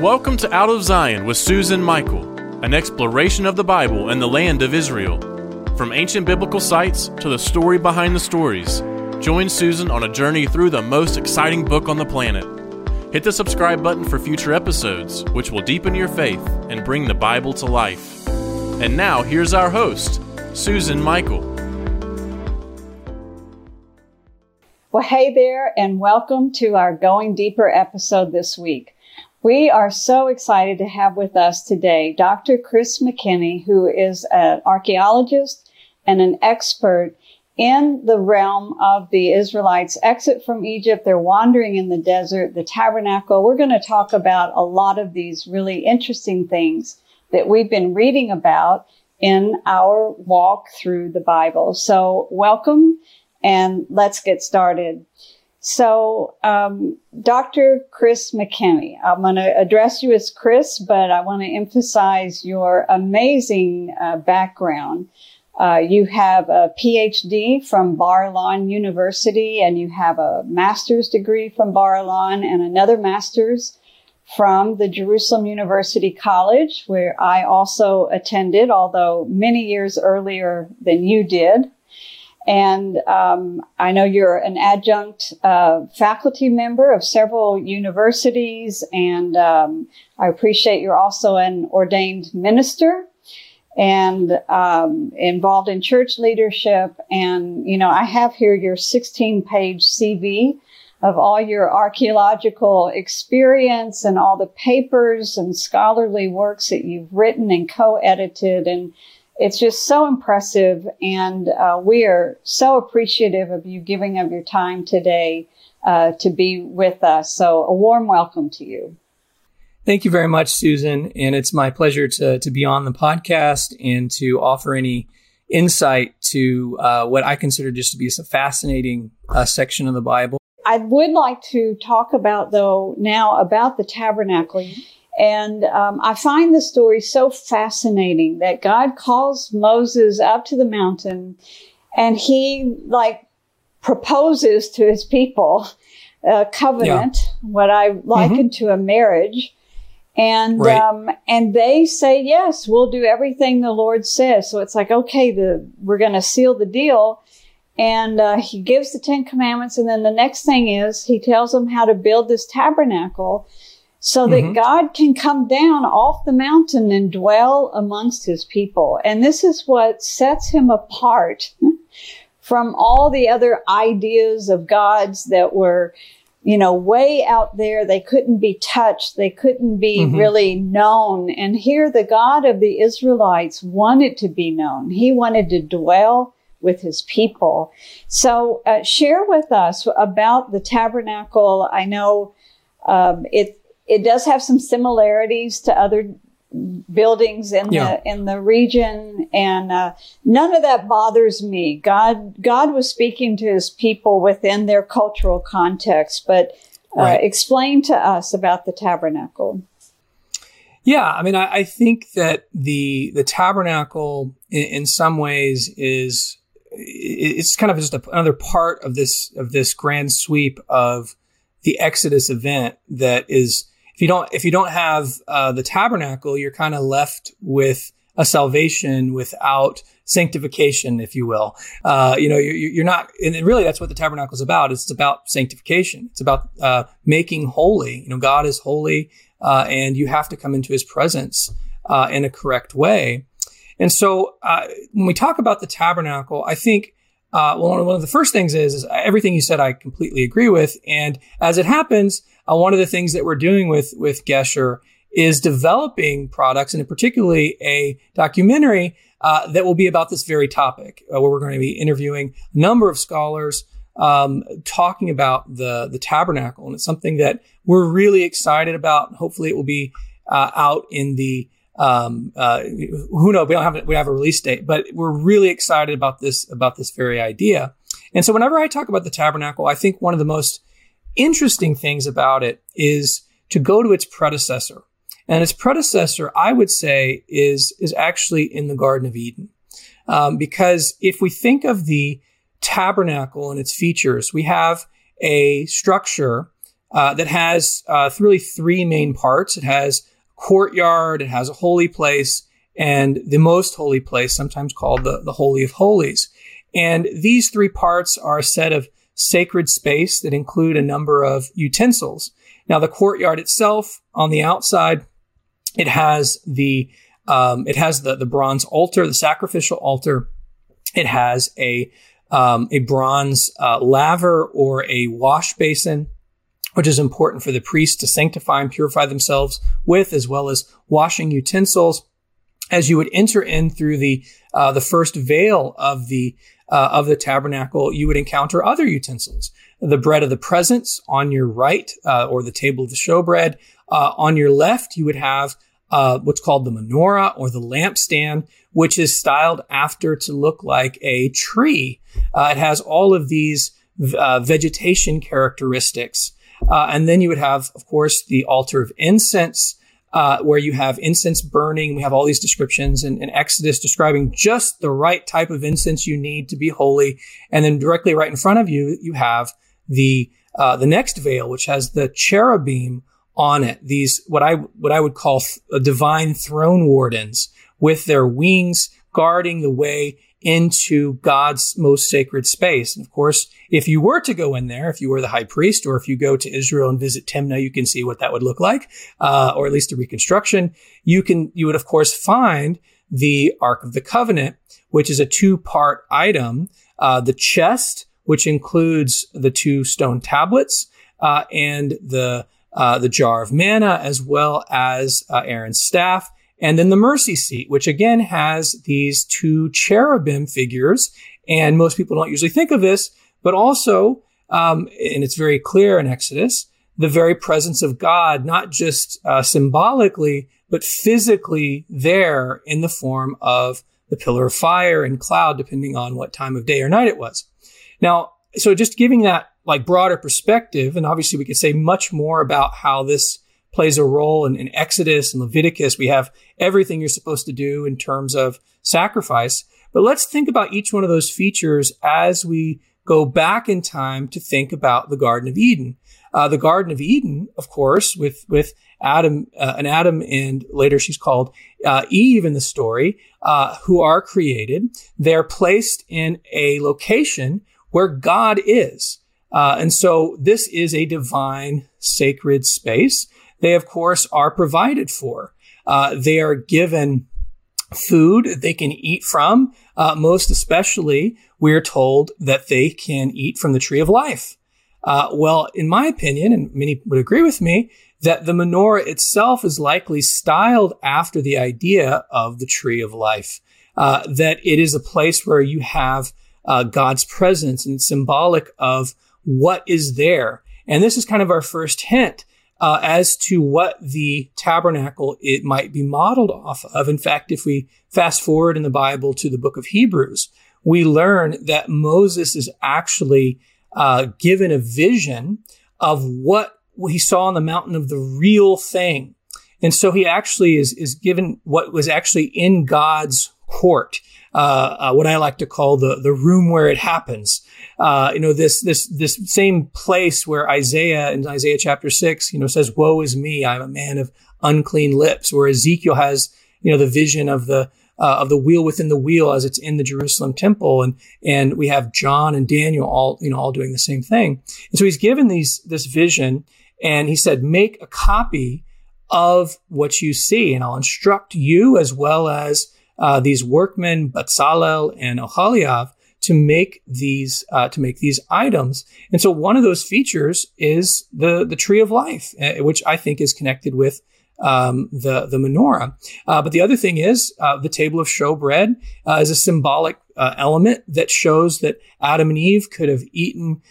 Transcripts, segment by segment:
Welcome to Out of Zion with Susan Michael, an exploration of the Bible and the land of Israel. From ancient biblical sites to the story behind the stories, join Susan on a journey through the most exciting book on the planet. Hit the subscribe button for future episodes, which will deepen your faith and bring the Bible to life. And now, here's our host, Susan Michael. Well, hey there, and welcome to our Going Deeper episode this week. We are so excited to have with us today Dr. Chris McKinny, who is an archaeologist and an expert in the realm of the Israelites' exit from Egypt. They're wandering in the desert, the tabernacle. We're going to talk about a lot of these really interesting things that we've been reading about in our walk through the Bible. So welcome and let's get started. So, um, Dr. Chris McKinny, I'm going to address you as Chris, but I want to emphasize your amazing uh, background. Uh, you have a PhD from Bar-Ilan University, and you have a master's degree from Bar-Ilan, and another master's from the Jerusalem University College, where I also attended, although many years earlier than you did. And um, I know you're an adjunct uh, faculty member of several universities, and um, I appreciate you're also an ordained minister and um, involved in church leadership. And you know, I have here your 16-page CV of all your archaeological experience and all the papers and scholarly works that you've written and co-edited and it's just so impressive. And uh, we are so appreciative of you giving of your time today uh, to be with us. So a warm welcome to you. Thank you very much, Susan. And it's my pleasure to, to be on the podcast and to offer any insight to uh, what I consider just to be a fascinating uh, section of the Bible. I would like to talk about, though, now about the tabernacle. And um, I find the story so fascinating that God calls Moses up to the mountain and he like proposes to his people a covenant, yeah. what I liken mm-hmm. to a marriage. And, right. um, and they say, yes, we'll do everything the Lord says. So it's like, okay, the, we're going to seal the deal. And, uh, he gives the Ten Commandments. And then the next thing is he tells them how to build this tabernacle so that mm-hmm. God can come down off the mountain and dwell amongst his people. And this is what sets him apart from all the other ideas of gods that were, you know, way out there. They couldn't be touched. They couldn't be mm-hmm. really known. And here the God of the Israelites wanted to be known. He wanted to dwell with his people. So uh, share with us about the tabernacle. I know um, it it does have some similarities to other buildings in yeah. the in the region and uh, none of that bothers me god god was speaking to his people within their cultural context but uh, right. explain to us about the tabernacle yeah i mean I, I think that the the tabernacle in, in, some ways is it's kind of just a, another part of this of this grand sweep of the exodus event that is if you don't if you don't have uh, the tabernacle, you're kind of left with a salvation without sanctification, if you will. Uh, you know, you're, you're, not, and really that's what the tabernacle is about. It's about sanctification. It's about uh, making holy. You know, God is holy, uh, and you have to come into His presence uh, in a correct way. And so, uh, when we talk about the tabernacle, I think. well, one of the first things is, is everything you said, I completely agree with. And as it happens, uh, one of the things that we're doing with with Gesher is developing products, and particularly a documentary uh, that will be about this very topic, uh, where we're going to be interviewing a number of scholars um, talking about the the tabernacle, and it's something that we're really excited about. Hopefully, it will be uh, out in the um, uh, who knows? We don't have we have a release date, but we're really excited about this about this very idea. And so, whenever I talk about the tabernacle, I think one of the most interesting things about it is to go to its predecessor. And its predecessor, I would say, is, is actually in the Garden of Eden. Um, because if we think of the tabernacle and its features, we have a structure uh, that has uh, really three main parts. It has a courtyard, it has a holy place, and the most holy place, sometimes called the, the Holy of Holies. And these three parts are a set of sacred space that include a number of utensils. Now, the courtyard itself on the outside, it has the um, it has the the bronze altar, the sacrificial altar. It has a um, a bronze uh, laver or a wash basin which is important for the priests to sanctify and purify themselves with, as well as washing utensils. As you would enter in through the uh, the first veil of the uh, of the tabernacle, you would encounter other utensils. The bread of the presence on your right, uh, or the table of the showbread. Uh, on your left, you would have uh, what's called the menorah or the lampstand, which is styled after to look like a tree. Uh, it has all of these vegetation characteristics. Uh, and then you would have, of course, the altar of incense, uh, where you have incense burning. We have all these descriptions in, Exodus describing just the right type of incense you need to be holy. And then directly right in front of you, you have the uh, the next veil, which has the cherubim on it. These what I what I would call th- divine throne wardens with their wings guarding the way into God's most sacred space. And of course, if you were to go in there, if you were the high priest, or if you go to Israel and visit Timnah, you can see what that would look like, uh, or at least a reconstruction. You can, you would of course find the Ark of the Covenant, which is a two-part item. Uh, the chest, which includes the two stone tablets, uh, and the uh, the jar of manna, as well as uh, Aaron's staff. And then the mercy seat, which again has these two cherubim figures. And most people don't usually think of this, but also, um, and it's very clear in Exodus, the very presence of God, not just uh, symbolically, but physically there in the form of the pillar of fire and cloud, depending on what time of day or night it was. Now, so just giving that like broader perspective, and obviously we could say much more about how this plays a role in, in Exodus and Leviticus. We have everything you're supposed to do in terms of sacrifice. But let's think about each one of those features as we go back in time to think about the Garden of Eden. Uh, the Garden of Eden, of course, with with Adam uh, and Adam, and later she's called uh, Eve in the story, uh, who are created. They're placed in a location where God is, uh, and so this is a divine, sacred space they of course are provided for. Uh, they are given food they can eat from. Uh, most especially, we're told that they can eat from the tree of life. Uh, well, in my opinion, and many would agree with me, that the menorah itself is likely styled after the idea of the tree of life. Uh, that it is a place where you have uh, God's presence and symbolic of what is there. And this is kind of our first hint uh, as to what the tabernacle it might be modeled off of. In fact, if we fast forward in the Bible to the book of Hebrews, we learn that Moses is actually uh, given a vision of what he saw on the mountain of the real thing. And so he actually is, is given what was actually in God's court, uh, uh, what I like to call the, the room where it happens uh, you know, this, this, this same place where Isaiah in Isaiah chapter six, you know, says, woe is me. I'm a man of unclean lips, where Ezekiel has, you know, the vision of the, uh, of the wheel within the wheel as it's in the Jerusalem temple. And, and we have John and Daniel all, you know, all doing the same thing. And so he's given these, this vision and he said, make a copy of what you see and I'll instruct you as well as, uh, these workmen, Bezalel and Oholiab, to make these uh, to make these items. And so one of those features is the the tree of life, uh, which I think is connected with um, the the menorah. Uh, but the other thing is uh, the table of showbread uh, is a symbolic uh, element that shows that Adam and Eve could have eaten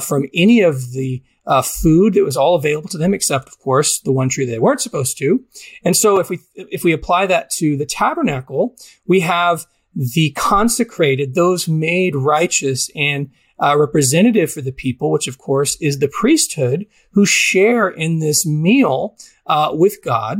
from any of the uh, food that was all available to them, except of course the one tree they weren't supposed to. And so if we if we apply that to the tabernacle, we have the consecrated, those made righteous and uh, representative for the people, which of course is the priesthood, who share in this meal uh, with God,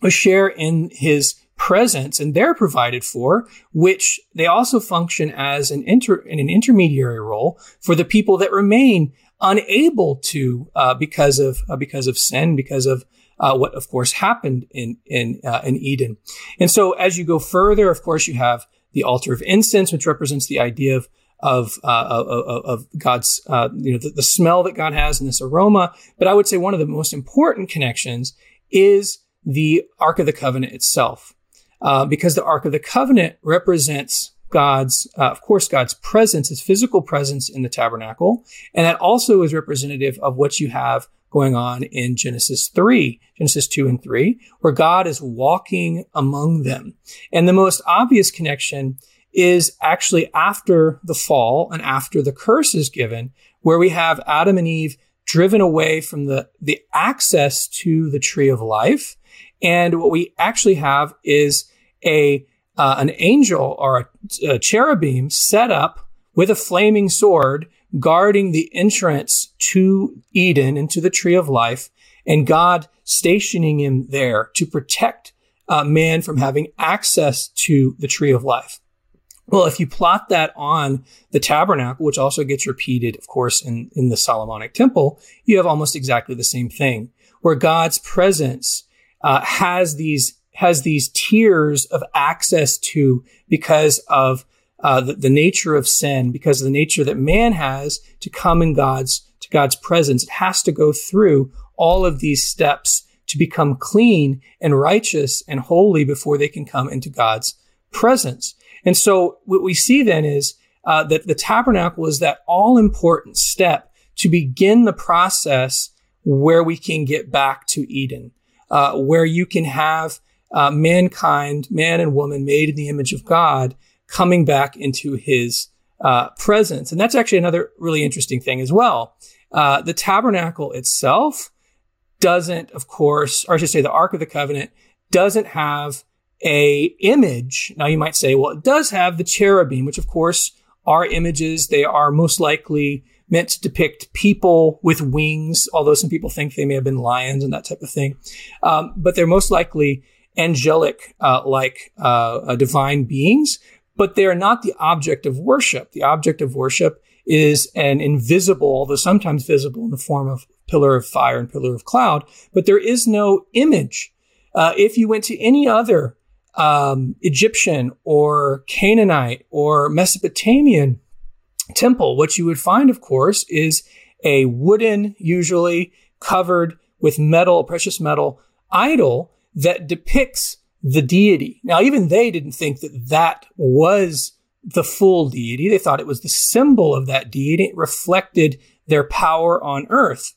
who share in His presence, and they're provided for, which they also function as an inter in an intermediary role for the people that remain unable to uh, because of uh, because of sin, because of uh, what, of course, happened in in uh, in Eden. And so, as you go further, of course, you have the altar of incense, which represents the idea of of, uh, of, of God's, uh, you know, the, the, smell that God has in this aroma. But I would say one of the most important connections is the Ark of the Covenant itself, uh, because the Ark of the Covenant represents God's, uh, of course, God's presence, His physical presence in the tabernacle, and that also is representative of what you have going on in Genesis 3, Genesis 2 and 3, where God is walking among them. And the most obvious connection is actually after the fall and after the curse is given, where we have Adam and Eve driven away from the, the access to the tree of life. And what we actually have is a, uh, an angel or a, a cherubim set up with a flaming sword guarding the entrance to Eden into the tree of life and God stationing him there to protect uh, man from having access to the tree of life. Well, if you plot that on the tabernacle, which also gets repeated, of course, in, in the Solomonic temple, you have almost exactly the same thing where God's presence uh, has these has these tiers of access to because of uh, the, the nature of sin, because of the nature that man has to come in God's to God's presence. It has to go through all of these steps to become clean and righteous and holy before they can come into God's presence. And so what we see then is uh, that the tabernacle is that all important step to begin the process where we can get back to Eden, uh, where you can have uh, mankind, man and woman made in the image of God, coming back into his uh, presence. And that's actually another really interesting thing as well. Uh, the tabernacle itself doesn't, of course, or I should say the Ark of the Covenant doesn't have a image. Now you might say, well, it does have the cherubim, which of course are images. They are most likely meant to depict people with wings, although some people think they may have been lions and that type of thing. Um, but they're most likely angelic, uh, like uh, uh, divine beings, but they are not the object of worship. The object of worship is an invisible, although sometimes visible in the form of pillar of fire and pillar of cloud, but there is no image. Uh, if you went to any other um, Egyptian or Canaanite or Mesopotamian temple, what you would find, of course, is a wooden, usually covered with metal, precious metal idol that depicts the deity. Now, even they didn't think that that was the full deity. They thought it was the symbol of that deity. It reflected their power on earth.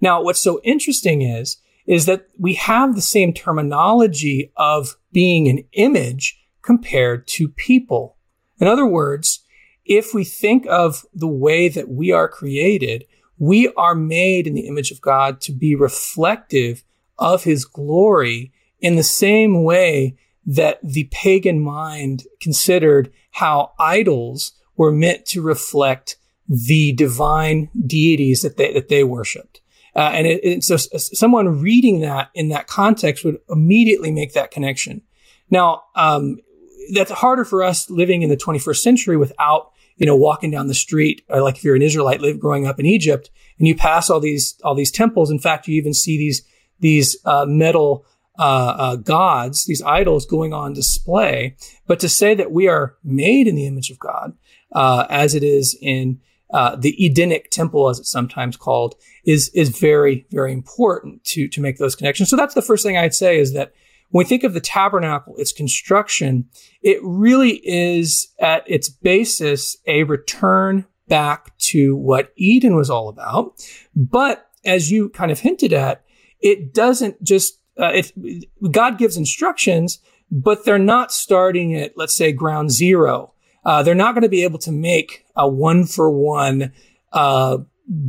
Now, what's so interesting is is that we have the same terminology of being an image compared to people. In other words, if we think of the way that we are created, we are made in the image of God to be reflective of his glory in the same way that the pagan mind considered how idols were meant to reflect the divine deities that they, that they worshiped. Uh, and it, it, so someone reading that in that context would immediately make that connection. Now, um, that's harder for us living in the 21st century without, you know, walking down the street, or like if you're an Israelite live growing up in Egypt and you pass all these, all these temples. In fact, you even see these, these, uh, metal, uh, uh, gods, these idols going on display. But to say that we are made in the image of God, uh, as it is in uh, the Edenic temple, as it's sometimes called, is is very very important to to make those connections. So that's the first thing I'd say is that when we think of the tabernacle, its construction, it really is at its basis a return back to what Eden was all about. But as you kind of hinted at, it doesn't just uh, it, God gives instructions, but they're not starting at let's say ground zero uh, they're not going to be able to make a one for one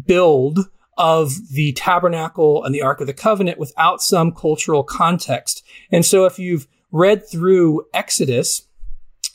build of the tabernacle and the Ark of the Covenant without some cultural context. And so if you've read through Exodus,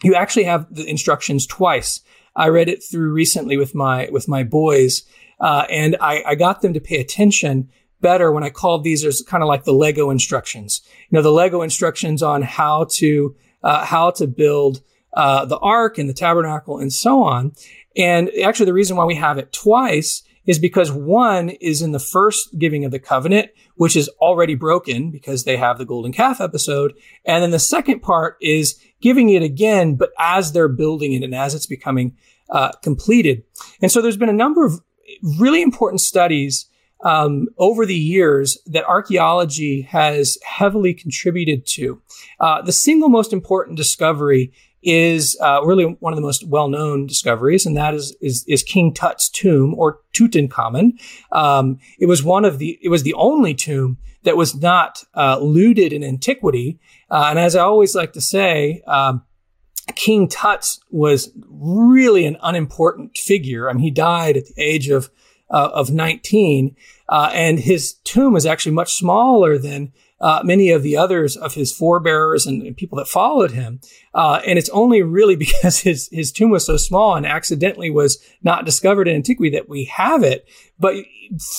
you actually have the instructions twice. I read it through recently with my with my boys, uh, and I, I got them to pay attention better when I called these as kind of like the Lego instructions. You know, the Lego instructions on how to uh, how to build uh, the ark and the tabernacle and so on. And actually, the reason why we have it twice is because one is in the first giving of the covenant, which is already broken because they have the golden calf episode. And then the second part is giving it again, but as they're building it and as it's becoming uh, completed. And so there's been a number of really important studies um, over the years that archaeology has heavily contributed to. Uh, the single most important discovery is uh, really one of the most well-known discoveries, and that is is, is King Tut's tomb or Tutankhamun. Um, it was one of the it was the only tomb that was not uh, looted in antiquity, uh, and as I always like to say. Um, King Tut was really an unimportant figure. I mean, he died at the age of uh, of 19, uh, and his tomb is actually much smaller than uh, many of the others of his forebears and, and people that followed him. Uh, and it's only really because his, his tomb was so small and accidentally was not discovered in antiquity that we have it. But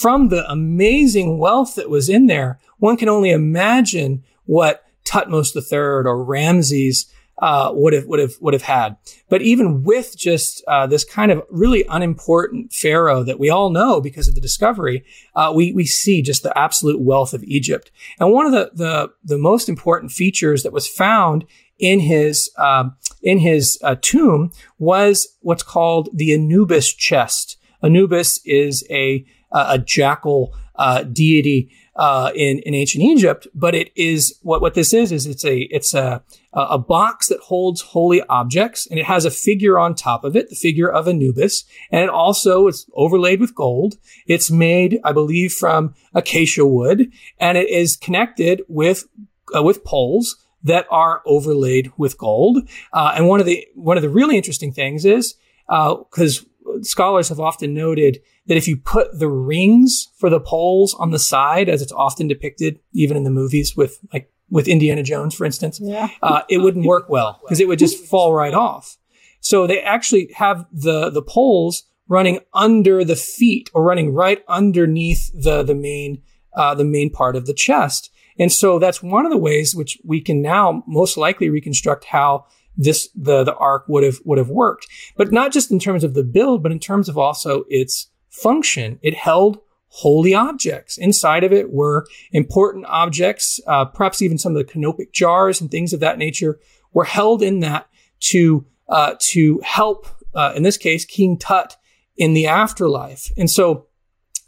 from the amazing wealth that was in there, one can only imagine what Thutmose III or Ramses uh, would have would have would have had. But even with just uh, this kind of really unimportant pharaoh that we all know because of the discovery, uh, we we see just the absolute wealth of Egypt. And one of the the the most important features that was found in his um, in his uh, tomb was what's called the Anubis chest. Anubis is a a jackal uh, deity uh, in in ancient Egypt, but it is what what this is is it's a it's a a box that holds holy objects, and it has a figure on top of it, the figure of Anubis, and it also is overlaid with gold. It's made, I believe, from acacia wood, and it is connected with uh, with poles that are overlaid with gold. Uh, and one of the one of the really interesting things is because uh, scholars have often noted that if you put the rings for the poles on the side, as it's often depicted, even in the movies with like with Indiana Jones, for instance, yeah. uh, it wouldn't work well because it would just fall right off. So they actually have the the poles running under the feet or running right underneath the the main uh, the main part of the chest. And so that's one of the ways which we can now most likely reconstruct how this the the ark would have would have worked. But not just in terms of the build, but in terms of also its function. It held holy objects. Inside of it were important objects, uh, perhaps even some of the canopic jars and things of that nature were held in that to uh, to help, uh, in this case, King Tut in the afterlife. And so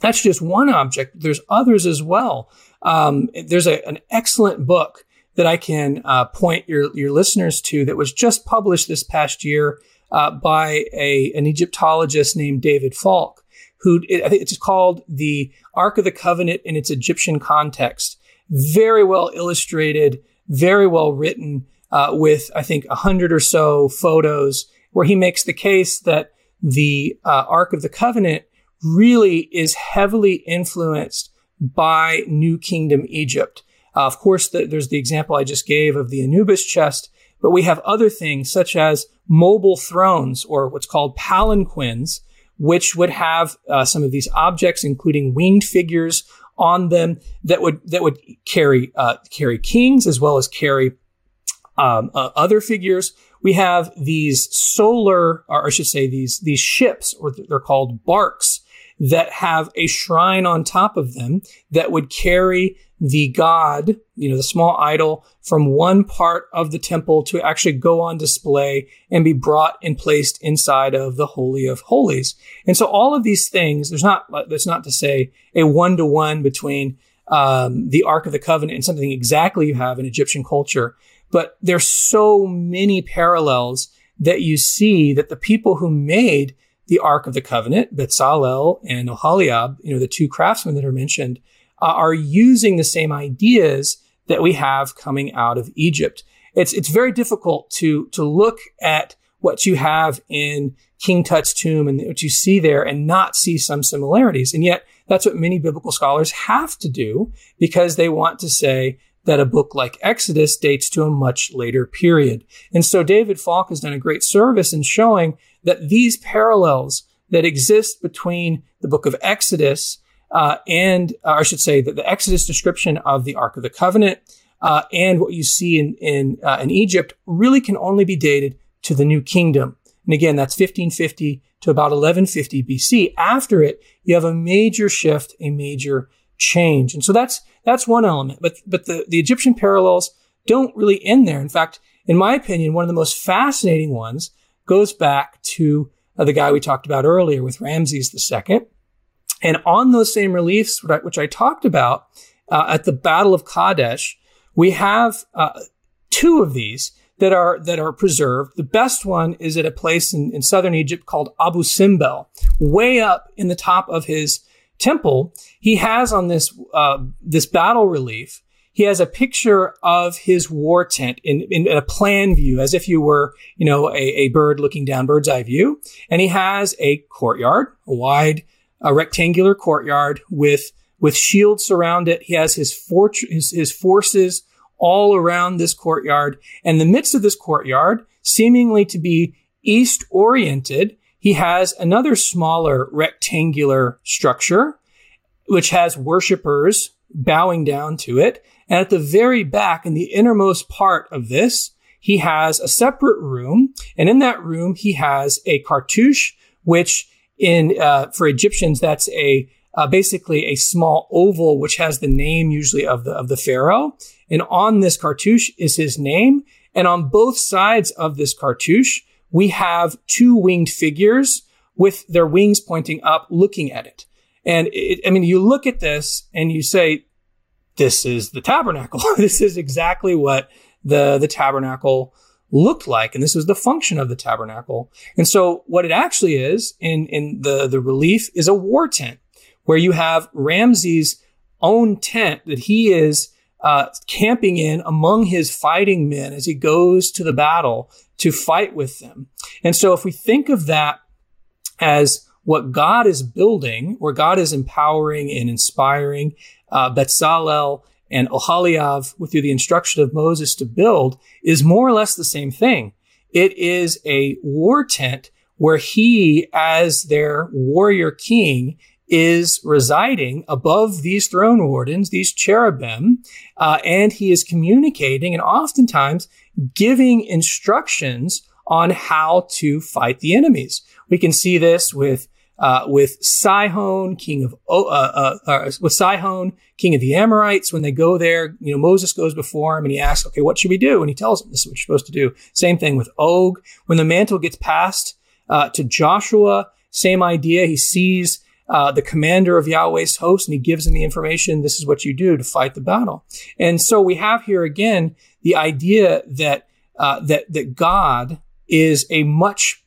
that's just one object. There's others as well. Um, there's a, an excellent book that I can uh, point your, your listeners to that was just published this past year uh, by a, an Egyptologist named David Falk, who it's called The Ark of the Covenant in its Egyptian Context. Very well illustrated, very well written, uh, with I think a hundred or so photos where he makes the case that the uh, Ark of the Covenant really is heavily influenced by New Kingdom Egypt. Uh, of course, the, there's the example I just gave of the Anubis chest, but we have other things such as mobile thrones or what's called palanquins, which would have uh, some of these objects, including winged figures on them that would that would carry uh, carry kings as well as carry um, uh, other figures. We have these solar, or I should say, these these ships, or they're called barks, that have a shrine on top of them that would carry the god, you know, the small idol from one part of the temple to actually go on display and be brought and placed inside of the Holy of Holies. And so all of these things, there's not, that's not to say a one to one between um, the Ark of the Covenant and something exactly you have in Egyptian culture, but there's so many parallels that you see that the people who made the Ark of the Covenant, Bezalel and Oholiab, you know, the two craftsmen that are mentioned, uh, are using the same ideas that we have coming out of Egypt. It's, it's very difficult to, to look at what you have in King Tut's tomb and what you see there and not see some similarities. And yet that's what many biblical scholars have to do because they want to say that a book like Exodus dates to a much later period. And so David Falk has done a great service in showing that these parallels that exist between the book of Exodus uh, and, uh, I should say, that the Exodus description of the Ark of the Covenant uh, and what you see in in, uh, in Egypt really can only be dated to the New Kingdom. And again, that's 1550 to about 1150 BC. After it, you have a major shift, a major change. And so that's, that's one element. But, but the, the Egyptian parallels don't really end there. In fact, in my opinion, one of the most fascinating ones goes back to uh, the guy we talked about earlier with Ramses II. And on those same reliefs, which I, talked about uh, at the Battle of Kadesh, we have uh, two of these that are that are preserved. The best one is at a place in, in southern Egypt called Abu Simbel, way up in the top of his temple. He has on this uh, this battle relief. He has a picture of his war tent in, in a plan view, as if you were, you know, a, a bird looking down bird's eye view. And he has a courtyard, a wide, a rectangular courtyard with with shields around it. He has his, fort- his, his forces all around this courtyard. And the midst of this courtyard, seemingly to be east oriented, he has another smaller rectangular structure, which has worshippers bowing down to it. And at the very back, in the innermost part of this, he has a separate room. And in that room, he has a cartouche, which in, uh, for Egyptians, that's a, uh, basically a small oval, which has the name usually of the, of the pharaoh. And on this cartouche is his name. And on both sides of this cartouche, we have two winged figures with their wings pointing up, looking at it. And it, I mean, you look at this and you say, this is the tabernacle. this is exactly what the, the tabernacle looked like. And this was the function of the tabernacle. And so what it actually is in, in the, the relief is a war tent where you have Ramses' own tent that he is uh, camping in among his fighting men as he goes to the battle to fight with them. And so if we think of that as what God is building, where God is empowering and inspiring uh, Betzalel and Oholiab through the instruction of Moses to build is more or less the same thing. It is a war tent where he, as their warrior king, is residing above these throne wardens, these cherubim, uh, and he is communicating and oftentimes giving instructions on how to fight the enemies. We can see this with uh, with Sihon, king of uh, uh, uh, with Sihon, king of the Amorites. When they go there, you know Moses goes before him and he asks, "Okay, what should we do?" And he tells him, "This is what you're supposed to do." Same thing with Og. When the mantle gets passed uh, to Joshua, same idea. He sees uh, the commander of Yahweh's host, and he gives him the information. This is what you do to fight the battle. And so we have here again the idea that uh, that that God is a much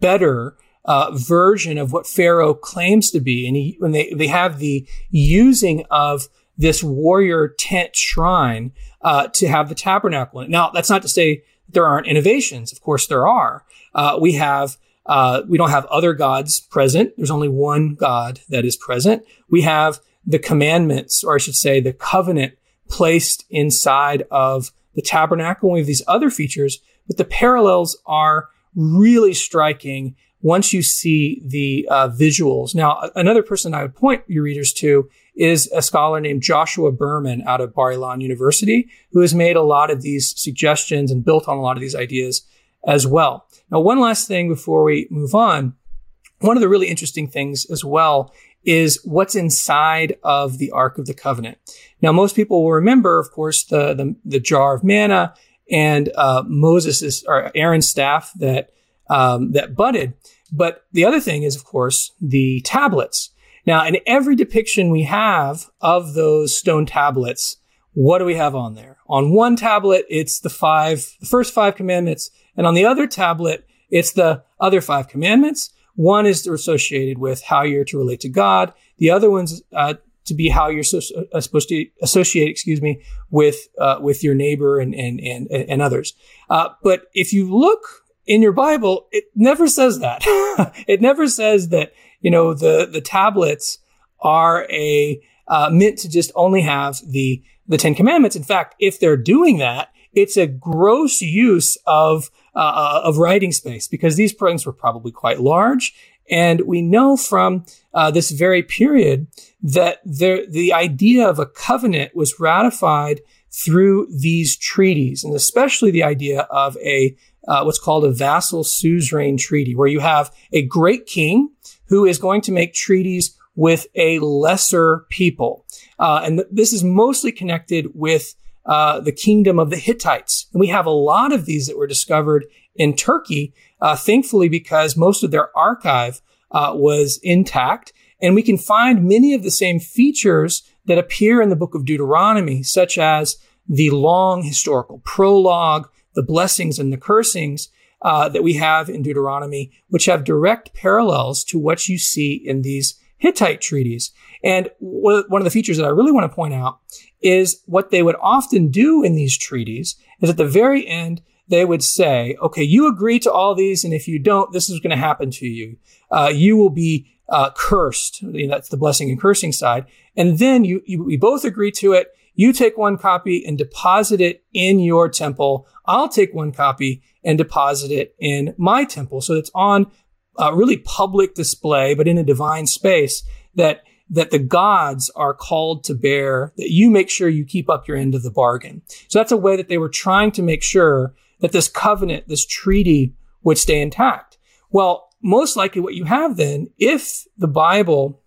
better uh, version of what Pharaoh claims to be, and he, when they they have the using of this warrior tent shrine uh, to have the tabernacle in it. Now, that's not to say there aren't innovations. Of course, there are. Uh, we have uh, we don't have other gods present. There's only one God that is present. We have the commandments, or I should say, the covenant placed inside of the tabernacle. We have these other features, but the parallels are really striking once you see the uh, visuals. Now, another person I would point your readers to is a scholar named Joshua Berman out of Bar Ilan University, who has made a lot of these suggestions and built on a lot of these ideas as well. Now, one last thing before we move on. One of the really interesting things as well is what's inside of the Ark of the Covenant. Now, most people will remember, of course, the, the, the jar of manna and uh, Moses' or Aaron's staff that um, that budded. But the other thing is, of course, the tablets. Now, in every depiction we have of those stone tablets, what do we have on there? On one tablet, it's the five, the first five commandments. And on the other tablet, it's the other five commandments. One is associated with how you're to relate to God. The other one's uh, to be how you're so, uh, supposed to associate, excuse me, with uh, with your neighbor and and and, and others. Uh, but if you look in your Bible, it never says that. it never says that you know the the tablets are a uh, meant to just only have the the Ten Commandments. In fact, if they're doing that, it's a gross use of uh, of writing space because these programs were probably quite large. And we know from uh, this very period that there, the idea of a covenant was ratified through these treaties, and especially the idea of a uh, what's called a vassal suzerain treaty, where you have a great king who is going to make treaties with a lesser people. Uh, and th- this is mostly connected with uh, the kingdom of the Hittites. And we have a lot of these that were discovered in Turkey, uh, thankfully, because most of their archive uh, was intact. And we can find many of the same features that appear in the book of Deuteronomy, such as the long historical prologue, the blessings and the cursings uh, that we have in Deuteronomy, which have direct parallels to what you see in these Hittite treaties. And one of the features that I really want to point out is what they would often do in these treaties is at the very end, they would say, okay, you agree to all these. And if you don't, this is going to happen to you. Uh, you will be uh, cursed. That's the blessing and cursing side. And then you, you, we both agree to it. You take one copy and deposit it in your temple. I'll take one copy and deposit it in my temple. So it's on uh, really public display, but in a divine space that that the gods are called to bear, that you make sure you keep up your end of the bargain. So that's a way that they were trying to make sure that this covenant, this treaty would stay intact. Well, most likely what you have then, if the Bible,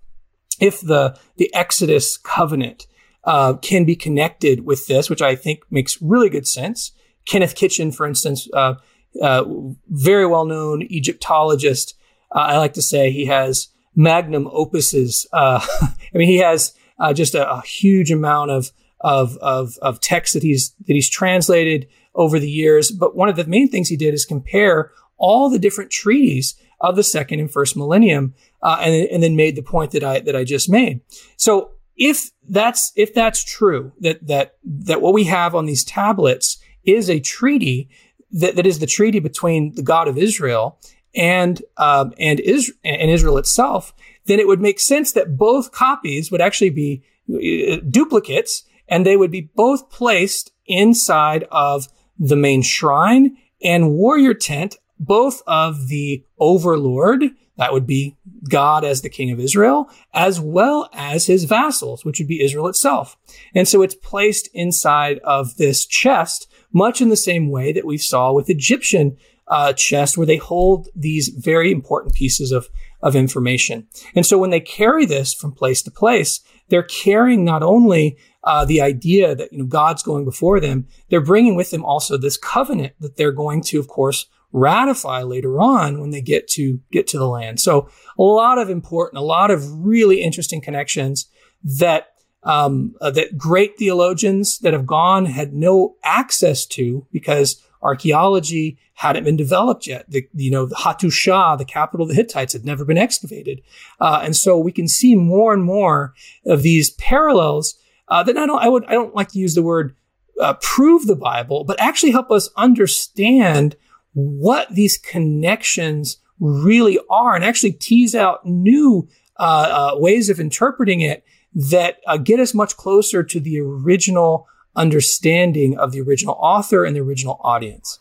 if the, the Exodus covenant, uh, can be connected with this, which I think makes really good sense. Kenneth Kitchen, for instance, uh, uh, very well known Egyptologist. Uh, I like to say he has magnum opuses. Uh, I mean, he has uh, just a, a, huge amount of, of, of, of text that he's, that he's translated over the years. But one of the main things he did is compare all the different treaties of the second and first millennium, uh, and, and then made the point that I, that I just made. So if that's, if that's true, that, that, that what we have on these tablets is a treaty that, that is the treaty between the God of Israel and um, and, Is- and Israel itself, then it would make sense that both copies would actually be uh, duplicates, and they would be both placed inside of the main shrine and warrior tent, both of the overlord, that would be God as the king of Israel, as well as his vassals, which would be Israel itself. And so it's placed inside of this chest, much in the same way that we saw with Egyptian uh, where they hold these very important pieces of, of information. And so when they carry this from place to place, they're carrying not only uh, the idea that you know God's going before them, they're bringing with them also this covenant that they're going to, of course, ratify later on when they get to get to the land. So a lot of important, a lot of really interesting connections that um, uh, that great theologians that have gone had no access to because archaeology hadn't been developed yet. The, you know, the Hattusa, the capital of the Hittites, had never been excavated. Uh, and so we can see more and more of these parallels uh, that I don't, I would, I don't like to use the word uh, prove the Bible, but actually help us understand what these connections really are and actually tease out new uh, uh, ways of interpreting it that uh, get us much closer to the original understanding of the original author and the original audience.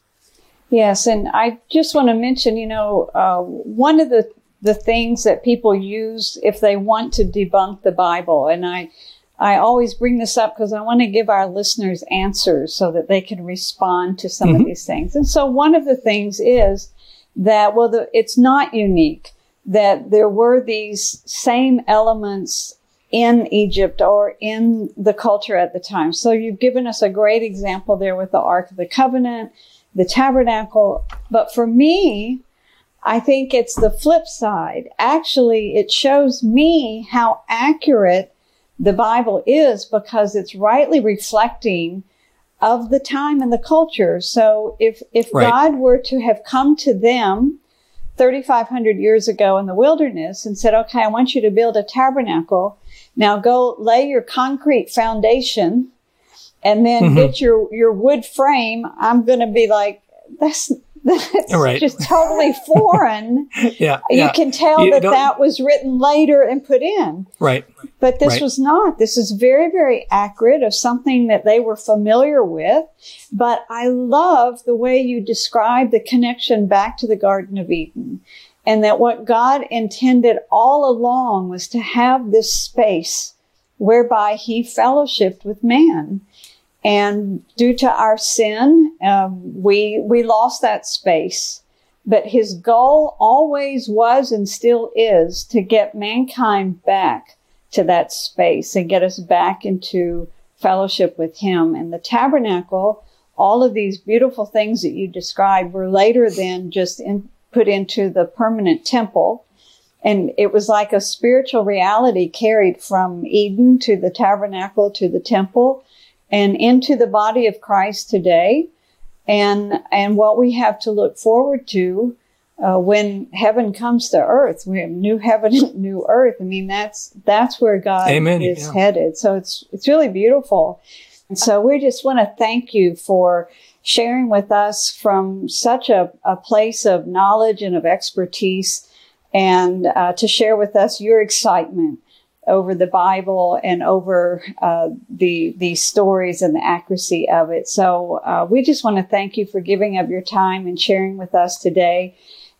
Yes, and I just want to mention, you know, uh, one of the the things that people use if they want to debunk the Bible, and I I always bring this up because I want to give our listeners answers so that they can respond to some mm-hmm. of these things. And so one of the things is that well, the, it's not unique that there were these same elements in Egypt or in the culture at the time. So you've given us a great example there with the Ark of the Covenant, the tabernacle. But for me, I think it's the flip side. Actually, it shows me how accurate the Bible is because it's rightly reflecting of the time and the culture. So if, if right. God were to have come to them 3,500 years ago in the wilderness and said, okay, I want you to build a tabernacle now go lay your concrete foundation and then mm-hmm. get your, your wood frame. I'm going to be like, that's, that's right. just totally foreign. yeah. You yeah. can tell you that that was written later and put in. Right. But this right. was not. This is very, very accurate of something that they were familiar with. But I love the way you describe the connection back to the Garden of Eden and that what God intended all along was to have this space whereby he fellowshipped with man. And due to our sin, um, we, we lost that space. But his goal always was and still is to get mankind back to that space and get us back into fellowship with him. And the tabernacle, all of these beautiful things that you described were later then just in, put into the permanent temple. And it was like a spiritual reality carried from Eden to the tabernacle to the temple and into the body of Christ today. And, and what we have to look forward to uh, when heaven comes to earth, we have new heaven, and new earth. I mean, that's that's where God Amen. is Yeah. headed. So it's it's really beautiful. And so we just want to thank you for sharing with us from such a, a place of knowledge and of expertise, and uh, to share with us your excitement over the Bible and over uh, the stories and the accuracy of it. So uh, we just want to thank you for giving of your time and sharing with us today.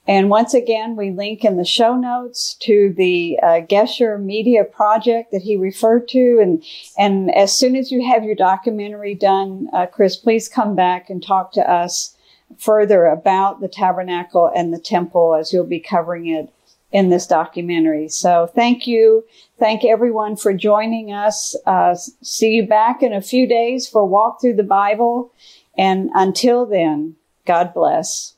And once again, we link in the show notes to the uh, Gesher Media project that he referred to. And, and as soon as you have your documentary done, uh, Chris, please come back and talk to us further about the tabernacle and the temple as you'll be covering it in this documentary. So thank you. Thank everyone for joining us. Uh, see you back in a few days for Walk Through the Bible. And until then, God bless.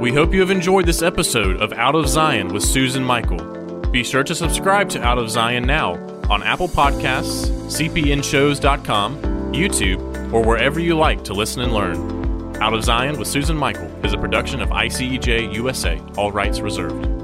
We hope you have enjoyed this episode of Out of Zion with Susan Michael. Be sure to subscribe to Out of Zion now on Apple Podcasts, cpnshows.com, YouTube, or wherever you like to listen and learn. Out of Zion with Susan Michael is a production of ICEJ USA, all rights reserved.